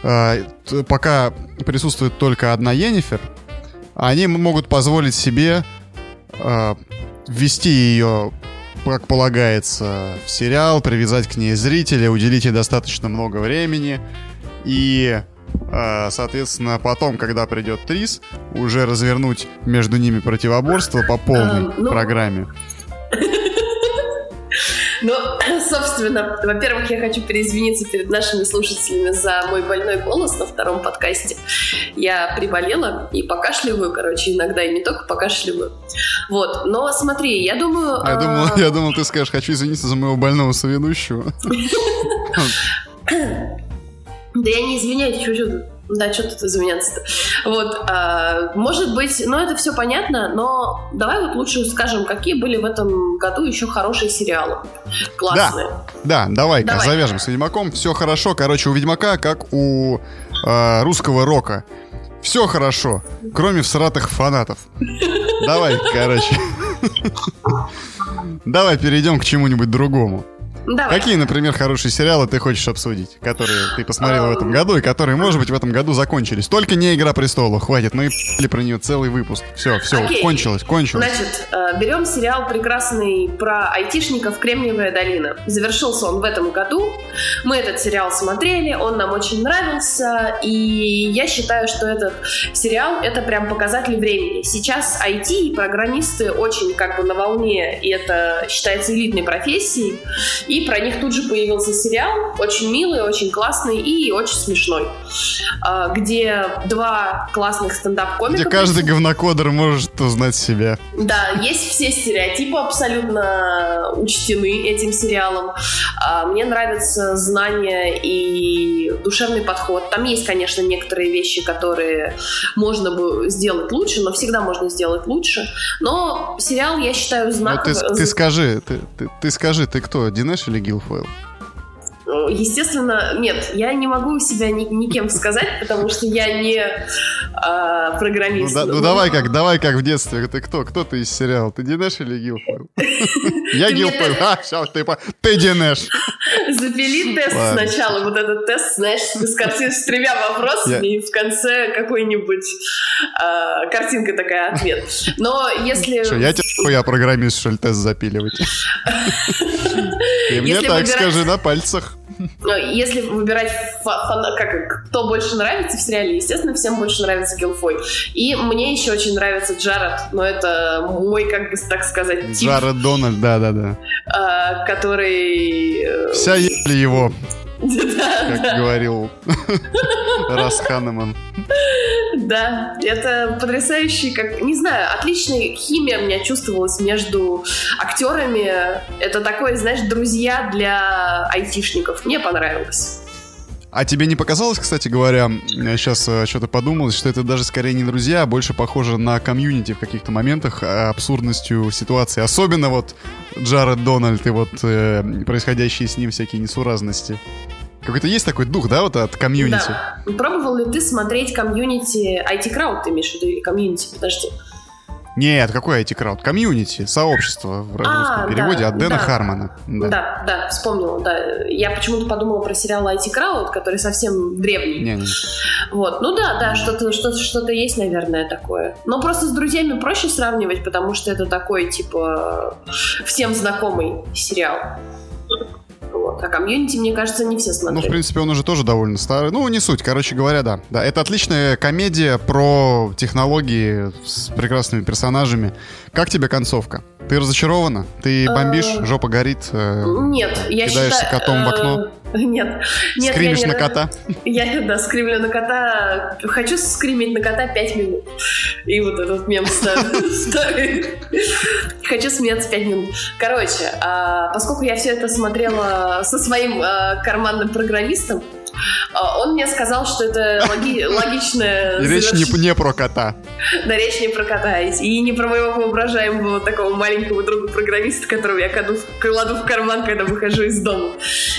э, пока присутствует только одна Йеннифер, они могут позволить себе ввести ее, как полагается, в сериал, привязать к ней зрителя, уделить ей достаточно много времени и соответственно, потом, когда придет Трис, уже развернуть между ними противоборство по полной ну, программе. Ну, собственно, во-первых, я хочу переизвиниться перед нашими слушателями за мой больной голос на втором подкасте. Я приболела и покашливаю, короче, иногда, и не только покашливаю. Вот, но смотри, я думаю... Я, а... думал, я думал, ты скажешь, хочу извиниться за моего больного соведущего. Да я не извиняюсь, чуть-чуть. Да, что тут извиняться-то. Вот, а, может быть, ну это все понятно, но давай вот лучше скажем, какие были в этом году еще хорошие сериалы. Классные. Да, да давай, давай. завяжем с Ведьмаком. Все хорошо. Короче, у Ведьмака, как у э, русского рока. Все хорошо, кроме всратых фанатов. Давай, короче. Давай перейдем к чему-нибудь другому. Давай. Какие, например, хорошие сериалы ты хочешь обсудить, которые ты посмотрела в этом году и которые, может быть, в этом году закончились? Только не «Игра престолов», хватит, мы и про нее целый выпуск. Все, все, Окей. кончилось, кончилось. Значит, э, берем сериал прекрасный про айтишников «Кремниевая долина». Завершился он в этом году. Мы этот сериал смотрели, он нам очень нравился, и я считаю, что этот сериал — это прям показатель времени. Сейчас IT и программисты очень как бы на волне, и это считается элитной профессией, и про них тут же появился сериал, очень милый, очень классный и очень смешной, а, где два классных стендап-комика. Где каждый говнокодер может узнать себя. Да, есть все стереотипы абсолютно учтены этим сериалом. А, мне нравятся знания и душевный подход. Там есть, конечно, некоторые вещи, которые можно бы сделать лучше, но всегда можно сделать лучше. Но сериал, я считаю, знаковым. Ну, ты, ты скажи, ты, ты, ты скажи, ты кто, Динеш или Гилфойл? Естественно, нет, я не могу себя ни, никем сказать, потому что я не а, программист. Ну, да, ну давай как, давай как в детстве. Ты кто? Кто ты из сериала? Ты Динеш или Гилфойл? Я Гилфойл. А, все, ты ты Динеш. Запили тест сначала, вот этот тест, знаешь, с картин с тремя вопросами, и в конце какой-нибудь а, картинка такая ответ. Но если... Что, я тебе я программист, что ли, тест запиливать? И мне так скажи на пальцах. Если выбирать как, кто больше нравится в сериале, естественно, всем больше нравится Гилфой. И мне еще очень нравится Джаред, но это мой, как бы так сказать, тип. Джаред Дональд, да-да-да. А, который... Э, Вся ели его. Как говорил Рас Ханеман. Да, это потрясающий, как, не знаю, отличная химия у меня чувствовалась между актерами. Это такое, знаешь, друзья для айтишников. Мне понравилось. А тебе не показалось, кстати говоря, сейчас э, что-то подумалось, что это даже скорее не друзья, а больше похоже на комьюнити в каких-то моментах, а, абсурдностью ситуации. Особенно вот Джаред Дональд и вот э, происходящие с ним всякие несуразности. Какой-то есть такой дух, да, вот от Community? Да. Пробовал ли ты смотреть Community IT Crowd, ты имеешь в виду, или Community? Подожди. Нет, какой IT Crowd? Community, сообщество в русском а, переводе да, от Дэна да. Хармона. Да. да, да, вспомнила, да. Я почему-то подумала про сериал IT Crowd, который совсем древний. Не, не. Вот, ну да, да, что-то что что есть, наверное, такое. Но просто с друзьями проще сравнивать, потому что это такой, типа, всем знакомый сериал. Вот. А комьюнити, мне кажется, не все смотрели. Ну, в принципе, он уже тоже довольно старый. Ну, не суть, короче говоря, да. Да, это отличная комедия про технологии с прекрасными персонажами. Как тебе концовка? Ты разочарована? Ты бомбишь? Э, Жопа горит? Э, нет, я Кидаешься считаю... котом в окно? Нет. нет Скримишь я не... на кота? Я, да, скримлю на кота. Хочу скримить на кота 5 минут. И вот этот мем старый. Хочу смеяться 5 минут. Короче, а, поскольку я все это смотрела со своим а, карманным программистом, он мне сказал, что это логи- логичное... Речь не, не про кота. Да, речь не про кота. И не про моего воображаемого такого маленького друга-программиста, которого я кладу, кладу в карман, когда выхожу из дома.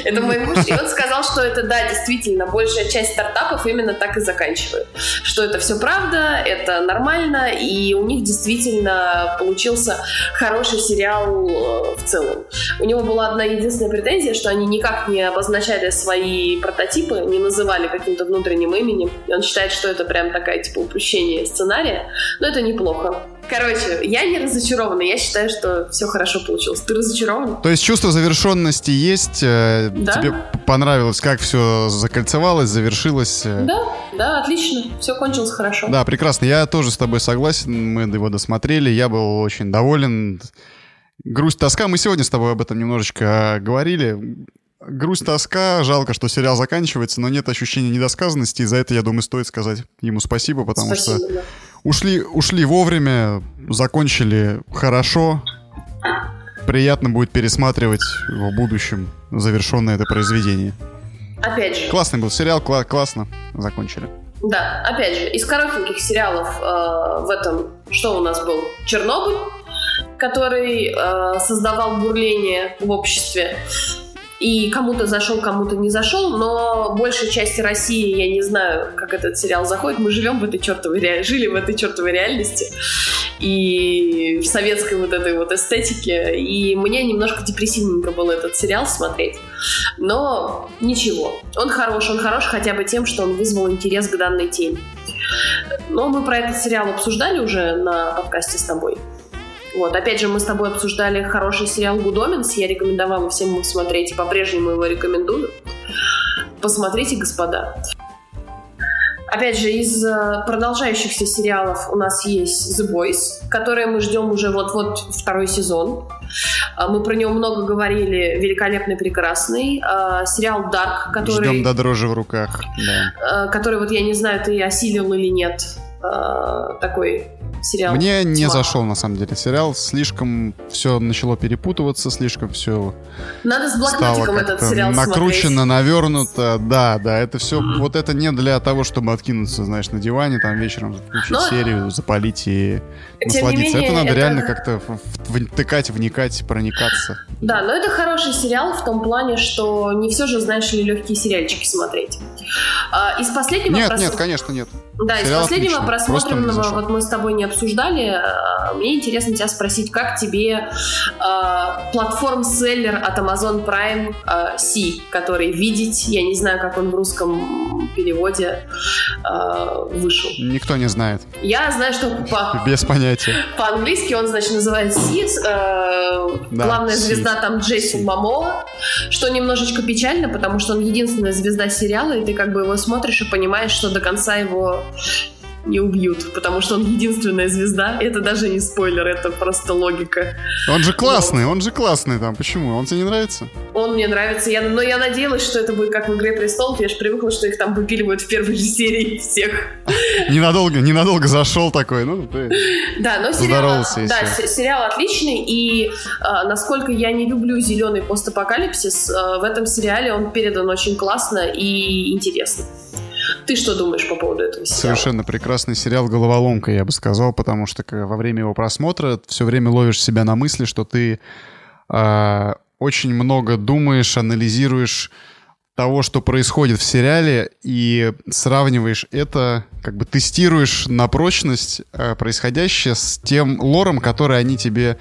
Это мой муж. И он сказал, что это, да, действительно, большая часть стартапов именно так и заканчивают. Что это все правда, это нормально, и у них действительно получился хороший сериал э, в целом. У него была одна единственная претензия, что они никак не обозначали свои прототипы, типы не называли каким-то внутренним именем. И он считает, что это прям такая, типа, упущение сценария. Но это неплохо. Короче, я не разочарована. Я считаю, что все хорошо получилось. Ты разочарован? То есть чувство завершенности есть? Э, да. Тебе понравилось, как все закольцевалось, завершилось? Э? Да, да, отлично. Все кончилось хорошо. Да, прекрасно. Я тоже с тобой согласен. Мы его досмотрели. Я был очень доволен. Грусть, тоска. Мы сегодня с тобой об этом немножечко говорили. Грусть, тоска. Жалко, что сериал заканчивается, но нет ощущения недосказанности. И за это, я думаю, стоит сказать ему спасибо, потому спасибо, что ушли, ушли вовремя, закончили хорошо. Приятно будет пересматривать в будущем завершенное это произведение. Опять же. Классный был сериал, кла- классно закончили. Да, опять же, из коротеньких сериалов э, в этом, что у нас был? Чернобыль, который э, создавал бурление в обществе и кому-то зашел, кому-то не зашел, но большей части России я не знаю, как этот сериал заходит. Мы живем в этой чертовой реальности, жили в этой чертовой реальности и в советской вот этой вот эстетике. И мне немножко депрессивненько было этот сериал смотреть. Но ничего. Он хорош, он хорош хотя бы тем, что он вызвал интерес к данной теме. Но мы про этот сериал обсуждали уже на подкасте с тобой. Вот, опять же, мы с тобой обсуждали хороший сериал «Гудоминс». Я рекомендовала всем его смотреть и по-прежнему его рекомендую. Посмотрите, господа. Опять же, из э, продолжающихся сериалов у нас есть The Boys, который мы ждем уже вот-вот второй сезон. А, мы про него много говорили. Великолепный, прекрасный. А, сериал Dark, который... Ждем до дрожи в руках. Да. Э, который вот я не знаю, ты осилил или нет. А, такой сериал. Мне не Тьма. зашел, на самом деле, сериал. Слишком все начало перепутываться, слишком все Надо с блокнотиком этот сериал накручено, смотреть. навернуто. Да, да, это все, mm-hmm. вот это не для того, чтобы откинуться, знаешь, на диване, там вечером включить Но... серию, запалить и насладиться. Менее, это надо это... реально как-то втыкать, вникать, проникаться. Да, но это хороший сериал в том плане, что не все же, знаешь ли, легкие сериальчики смотреть. А, из последнего... Нет, прос... нет, конечно, нет. Да, сериал из последнего отличный. просмотренного, вот мы с тобой не обсуждали, а, мне интересно тебя спросить, как тебе э, платформ-селлер от Amazon Prime э, C, который видеть, я не знаю, как он в русском переводе э, вышел. Никто не знает. Я знаю, что по... Без понятия. По-английски он, значит, называется C. Э, да, главная C. звезда там Джейсон Мамоа, что немножечко печально, потому что он единственная звезда сериала, и ты как бы его смотришь и понимаешь, что до конца его не убьют, потому что он единственная звезда. Это даже не спойлер, это просто логика. Он же классный, но... он же классный там. Почему? Он тебе не нравится? Он мне нравится, я, но я надеялась, что это будет как в «Игре престолов». Я же привыкла, что их там выпиливают в первой же серии всех. Ненадолго, ненадолго зашел такой, ну ты Да, но сериал, да, сериал отличный, и а, насколько я не люблю зеленый постапокалипсис, а, в этом сериале он передан очень классно и интересно. Ты что думаешь по поводу этого сериала? Совершенно прекрасный сериал «Головоломка», я бы сказал, потому что во время его просмотра все время ловишь себя на мысли, что ты э, очень много думаешь, анализируешь того, что происходит в сериале, и сравниваешь это, как бы тестируешь на прочность э, происходящее с тем лором, который они тебе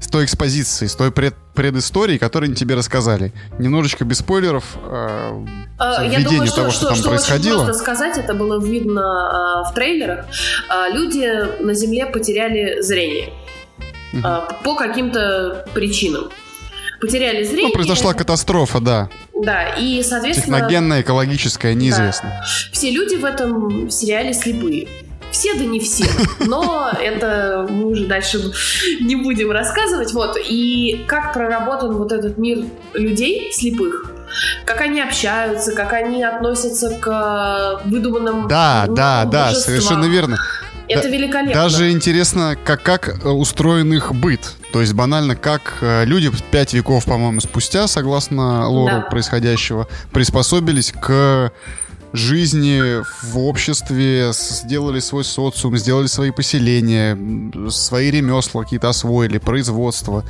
с той экспозицией, с той пред, предысторией, которую они тебе рассказали. Немножечко без спойлеров э, а, Я думаю, что, того, что, что там что происходило. Очень просто сказать, это было видно э, в трейлерах. Э, люди на Земле потеряли зрение угу. э, по каким-то причинам. Потеряли зрение. Ну, произошла катастрофа, да. Да, и, соответственно... Техногенная, экологическая, неизвестно. Да. Все люди в этом сериале слепые. Все, да не все. Но это мы уже дальше не будем рассказывать. Вот. И как проработан вот этот мир людей слепых, как они общаются, как они относятся к выдуманным Да, ну, да, да, совершенно верно. Это да, великолепно. Даже интересно, как, как устроен их быт. То есть банально, как э, люди пять веков, по-моему, спустя, согласно лору да. происходящего, приспособились к жизни в обществе, сделали свой социум, сделали свои поселения, свои ремесла какие-то освоили, производство.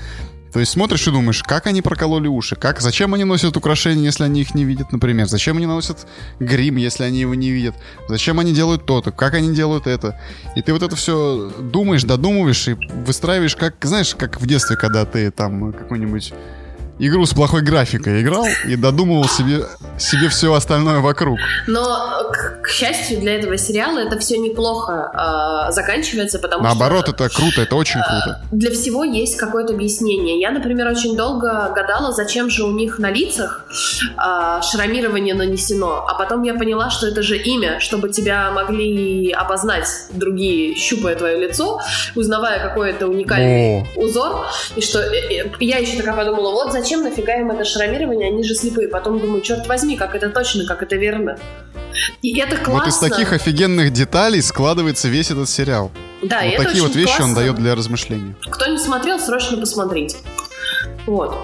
То есть смотришь и думаешь, как они прокололи уши, как, зачем они носят украшения, если они их не видят, например, зачем они носят грим, если они его не видят, зачем они делают то-то, как они делают это. И ты вот это все думаешь, додумываешь и выстраиваешь, как, знаешь, как в детстве, когда ты там какой-нибудь игру с плохой графикой играл и додумывал себе, себе все остальное вокруг. Но, к, к счастью для этого сериала, это все неплохо э, заканчивается, потому Наоборот, что... это круто, это очень круто. Э, для всего есть какое-то объяснение. Я, например, очень долго гадала, зачем же у них на лицах э, шрамирование нанесено, а потом я поняла, что это же имя, чтобы тебя могли обознать другие, щупая твое лицо, узнавая какой это уникальный О. узор, и что э, э, я еще такая подумала, вот зачем зачем нафига им это шрамирование, они же слепые. Потом думаю, черт возьми, как это точно, как это верно. И это классно. Вот из таких офигенных деталей складывается весь этот сериал. Да, вот и такие это вот вещи классно. он дает для размышлений. Кто не смотрел, срочно посмотрите. Вот.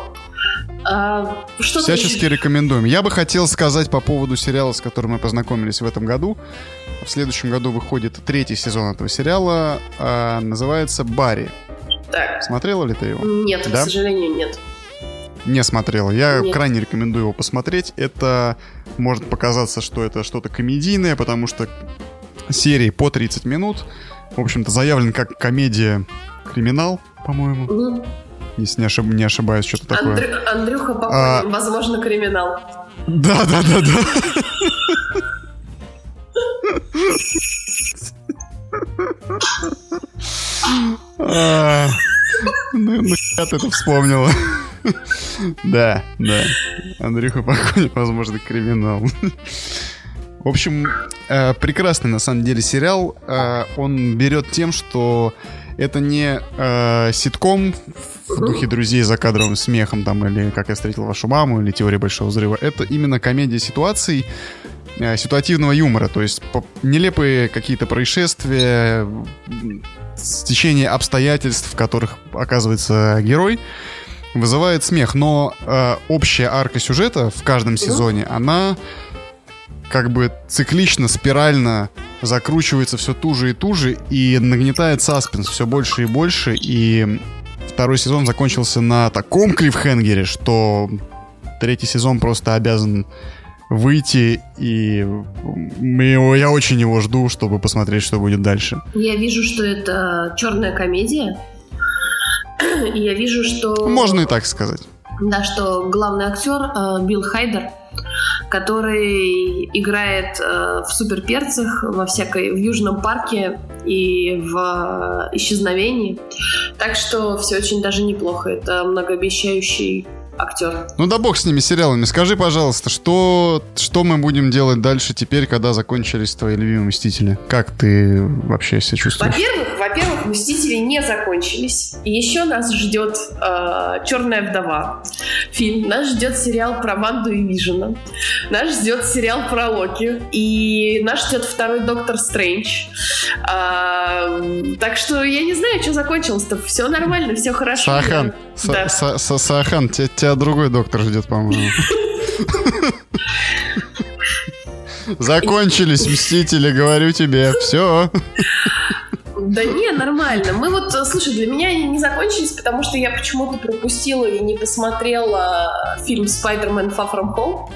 А, что Всячески рекомендуем. Я бы хотел сказать по поводу сериала, с которым мы познакомились в этом году. В следующем году выходит третий сезон этого сериала. А, называется «Барри». Так. Смотрела ли ты его? Нет, да? к сожалению, нет. Не смотрел. Я Нет. крайне рекомендую его посмотреть. Это может показаться, что это что-то комедийное, потому что серии по 30 минут. В общем-то, заявлен как комедия криминал, по-моему. Угу. Если не, ошиб... не ошибаюсь, что-то такое. Андрю... Андрюха Папанин, а... возможно, криминал. Да, да, да, да. Ну, ну, ты это вспомнила. Да, да. Андрюха Покойник, возможно, криминал. В общем, э, прекрасный на самом деле сериал. Э, он берет тем, что это не э, ситком в духе друзей за кадровым смехом, там, или как я встретил вашу маму, или теория большого взрыва. Это именно комедия ситуаций, ситуативного юмора, то есть нелепые какие-то происшествия, стечение обстоятельств, в которых оказывается герой, вызывает смех. Но э, общая арка сюжета в каждом сезоне, она как бы циклично, спирально закручивается все туже и туже и нагнетает саспенс все больше и больше. И второй сезон закончился на таком клиффхенгере, что третий сезон просто обязан выйти, и я очень его жду, чтобы посмотреть, что будет дальше. Я вижу, что это черная комедия, и я вижу, что... Можно и так сказать. Да, что главный актер э, Билл Хайдер, который играет э, в суперперцах во всякой в Южном парке и в э, исчезновении. Так что все очень даже неплохо. Это многообещающий актер. Ну да бог с ними сериалами. Скажи, пожалуйста, что, что мы будем делать дальше теперь, когда закончились твои любимые Мстители? Как ты вообще себя чувствуешь? Во-первых, во-первых, Мстители не закончились. И еще нас ждет э, Черная вдова. Фильм. Нас ждет сериал про Ванду и Вижена. Нас ждет сериал про Локи. И нас ждет второй Доктор Стрэндж. Э, так что я не знаю, что закончилось-то. Все нормально, все хорошо. Сахан, да. Сахан, тебя тебя другой доктор ждет, по-моему. Закончились Мстители, говорю тебе. Все. Да не, нормально. Мы вот, слушай, для меня они не закончились, потому что я почему-то пропустила и не посмотрела фильм Spider-Man Far From Home.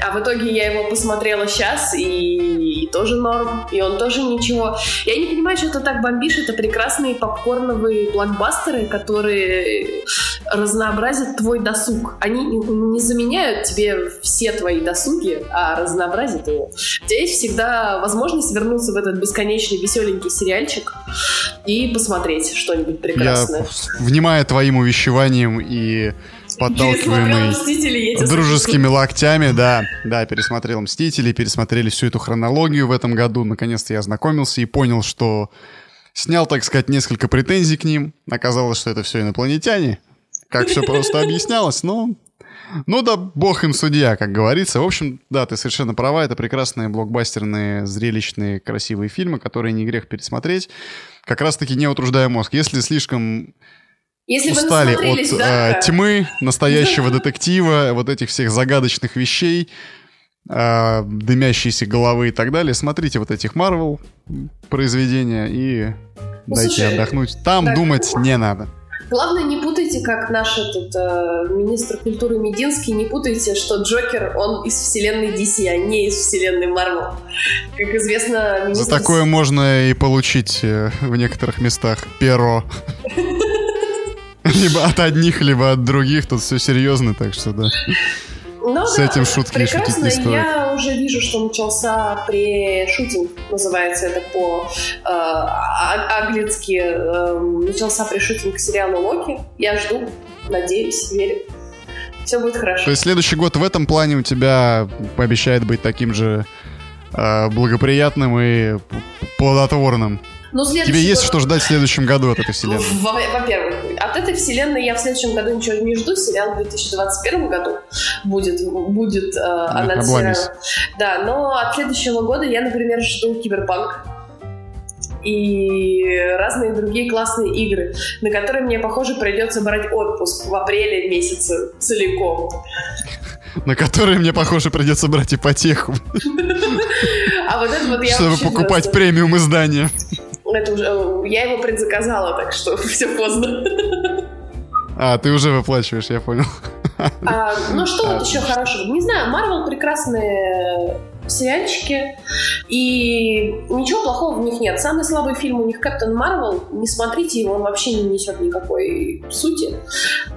А в итоге я его посмотрела сейчас, и, и тоже норм, и он тоже ничего. Я не понимаю, что ты так бомбишь. Это прекрасные попкорновые блокбастеры, которые разнообразят твой досуг. Они не заменяют тебе все твои досуги, а разнообразят его. У тебя есть всегда возможность вернуться в этот бесконечный веселенький сериальчик и посмотреть что-нибудь прекрасное. Я, внимая твоим увещеванием и подталкиваемый дружескими локтями, да, да, пересмотрел «Мстители», пересмотрели всю эту хронологию в этом году, наконец-то я ознакомился и понял, что снял, так сказать, несколько претензий к ним, оказалось, что это все инопланетяне, как все просто объяснялось, но... Ну да, бог им судья, как говорится. В общем, да, ты совершенно права, это прекрасные блокбастерные, зрелищные, красивые фильмы, которые не грех пересмотреть, как раз-таки не утруждая мозг. Если слишком если устали от да, э, тьмы, настоящего детектива, вот этих всех загадочных вещей, э, дымящиеся головы и так далее, смотрите вот этих Марвел произведения и ну, дайте слушай, отдохнуть. Там так, думать не надо. Главное, не путайте, как наш этот э, министр культуры Мединский, не путайте, что Джокер, он из вселенной DC, а не из вселенной Марвел. Как известно... Министр... За такое можно и получить э, в некоторых местах перо. Либо от одних, либо от других, тут все серьезно, так что да. Ну, С да, этим шутки прекрасно. шутить не стоит. Я уже вижу, что начался прешутинг, называется это по э, а- английски. э, начался прешутинг сериала Локи. Я жду, надеюсь, верю. Все будет хорошо. То есть следующий год в этом плане у тебя пообещает быть таким же э, благоприятным и плодотворным. Ну, Тебе есть год- что ждать в следующем году от этой вселенной? Во- Во-первых, от этой вселенной я в следующем году ничего не жду. Сериал в 2021 году будет, будет э, анонсирован. Да, но от следующего года я, например, жду Киберпанк и разные другие классные игры, на которые мне, похоже, придется брать отпуск в апреле месяце целиком. На которые мне, похоже, придется брать ипотеку, А вот это вот я чтобы покупать премиум издание. Это уже, э, я его предзаказала, так что все поздно. А, ты уже выплачиваешь, я понял. А, ну что вот еще хорошего? Не знаю, Марвел прекрасные сериальчики, и ничего плохого в них нет. Самый слабый фильм у них Капитан Марвел. Не смотрите его, он вообще не несет никакой сути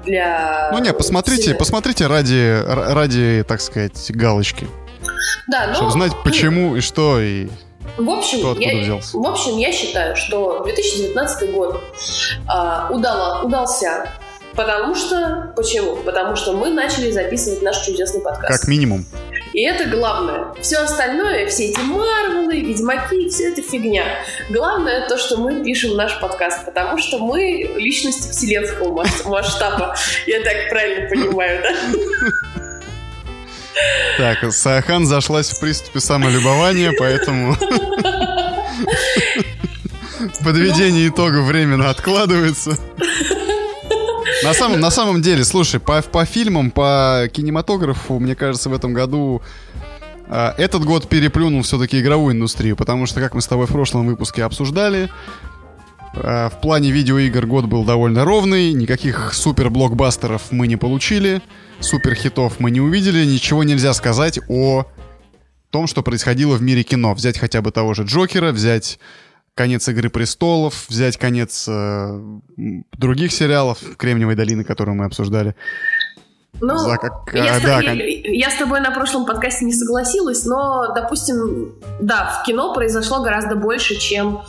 для... Ну не, посмотрите, вселенной. посмотрите ради, ради, так сказать, галочки. Да, но... Чтобы знать, почему и что, и В общем, Кто я, взялся? в общем, я считаю, что 2019 год а, удало, удался. Потому что... Почему? Потому что мы начали записывать наш чудесный подкаст. как минимум. И это главное. Все остальное, все эти Марвелы, Ведьмаки, все это фигня. Главное то, что мы пишем наш подкаст, потому что мы личности вселенского мас- масштаба. Я так правильно понимаю, да? Так, Саахан зашлась в приступе самолюбования, поэтому подведение итога временно откладывается. На самом, на самом деле, слушай, по, по фильмам, по кинематографу, мне кажется, в этом году а, этот год переплюнул все-таки игровую индустрию, потому что, как мы с тобой в прошлом выпуске обсуждали, в плане видеоигр год был довольно ровный, никаких супер-блокбастеров мы не получили, супер-хитов мы не увидели, ничего нельзя сказать о том, что происходило в мире кино. Взять хотя бы того же Джокера, взять конец Игры престолов, взять конец э, других сериалов Кремниевой долины, которые мы обсуждали. Ну, За как- я, а, с, да, я- с тобой на прошлом подкасте не согласилась, но, допустим, да, в кино произошло гораздо больше, чем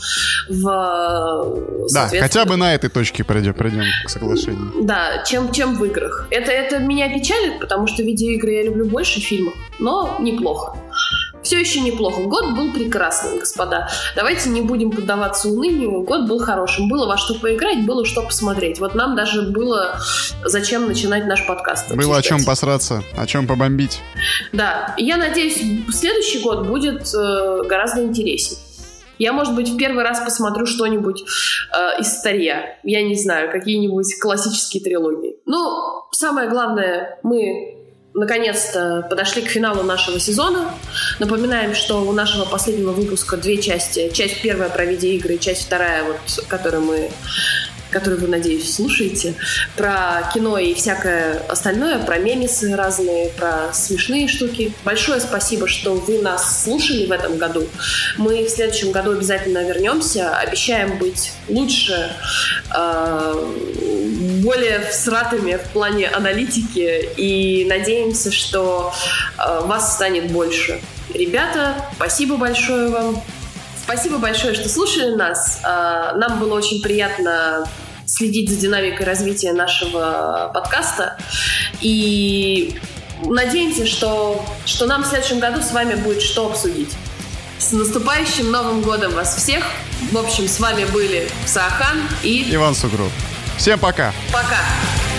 в... Да, хотя бы на этой точке придем, придем к соглашению. Да, чем, чем в играх. Это, это меня печалит, потому что видеоигры я люблю больше фильмов, но неплохо. Все еще неплохо. Год был прекрасным, господа. Давайте не будем поддаваться унынию. Год был хорошим. Было во что поиграть, было что посмотреть. Вот нам даже было зачем начинать наш подкаст. Было о чем обсуждать. посраться, о чем побомбить. Да, и я надеюсь, следующий год будет э, гораздо интереснее. Я, может быть, в первый раз посмотрю что-нибудь э, из старья. Я не знаю, какие-нибудь классические трилогии. Ну, самое главное, мы наконец-то подошли к финалу нашего сезона. Напоминаем, что у нашего последнего выпуска две части. Часть первая про видеоигры, часть вторая, вот, которую мы которую вы, надеюсь, слушаете, про кино и всякое остальное, про мемесы разные, про смешные штуки. Большое спасибо, что вы нас слушали в этом году. Мы в следующем году обязательно вернемся. Обещаем быть лучше, э, более всратыми в плане аналитики и надеемся, что э, вас станет больше. Ребята, спасибо большое вам. Спасибо большое, что слушали нас. А, Нам было очень приятно следить за динамикой развития нашего подкаста. И надеемся, что, что нам в следующем году с вами будет что обсудить. С наступающим Новым годом вас всех! В общем, с вами были Сахан и Иван Сугров. Всем пока! пока!